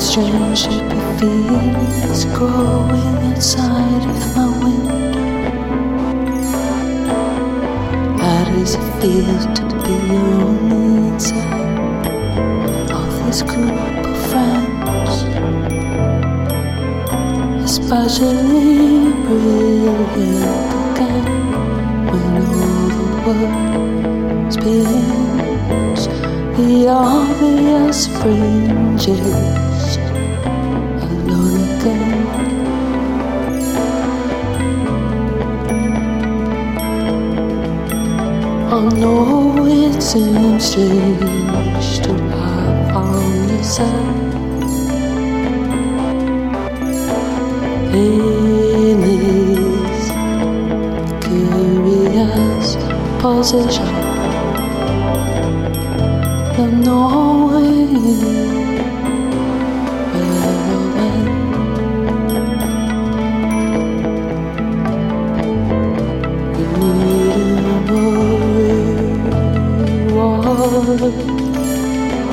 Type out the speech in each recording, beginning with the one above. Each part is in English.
strange happy feelings growing outside of my window. How does it feel to be only inside of this group of friends? Especially brilliant again when all the world spins the obvious fringes alone again. I know it seems strange to have found yourself in this curious position.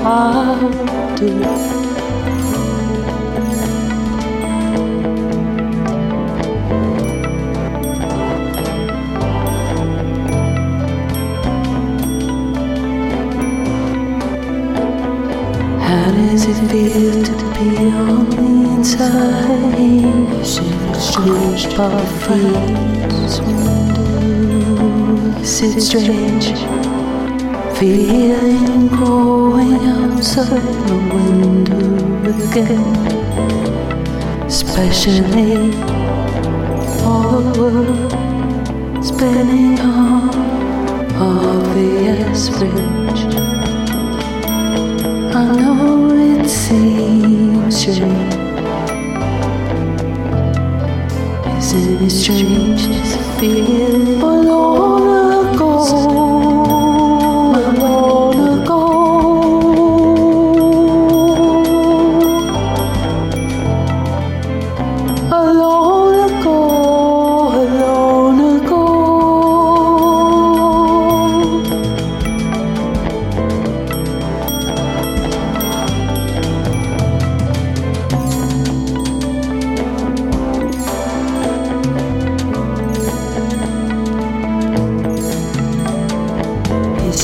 I do. Does feel to be on the inside? It strange but friends Is it strange? Feeling growing outside the window again. Especially all the world spinning on obvious fringe. Isn't it strange to feel. Alone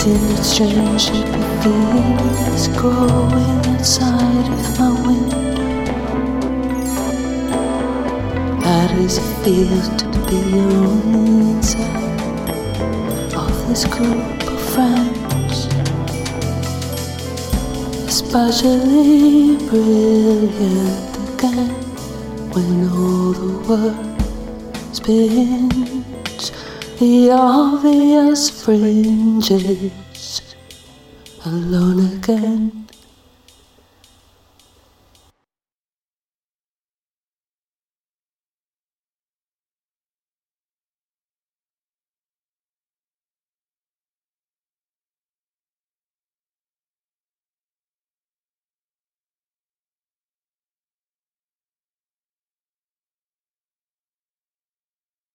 Isn't it strange that the feelings growing outside of my window? How does it feel to be only inside of this group of friends? Especially brilliant again when all the world spins the obvious fringes alone again.